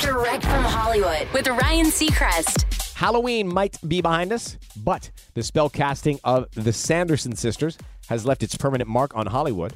Direct from Hollywood with Ryan Seacrest. Halloween might be behind us, but the spell casting of the Sanderson sisters has left its permanent mark on Hollywood.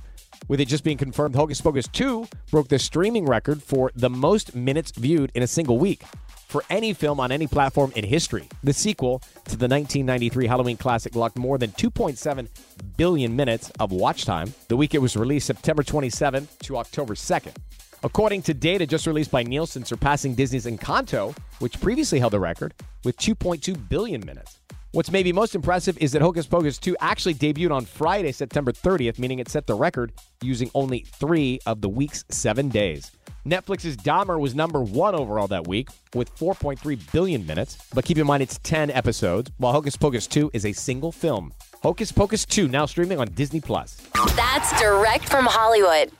With it just being confirmed, Hocus Pocus 2 broke the streaming record for the most minutes viewed in a single week for any film on any platform in history. The sequel to the 1993 Halloween classic locked more than 2.7 billion minutes of watch time the week it was released September 27th to October 2nd. According to data just released by Nielsen, surpassing Disney's Encanto, which previously held the record, with 2.2 billion minutes. What's maybe most impressive is that Hocus Pocus 2 actually debuted on Friday, September 30th, meaning it set the record using only three of the week's seven days. Netflix's Dahmer was number one overall that week with 4.3 billion minutes, but keep in mind it's 10 episodes, while Hocus Pocus 2 is a single film. Hocus Pocus 2 now streaming on Disney Plus. That's direct from Hollywood.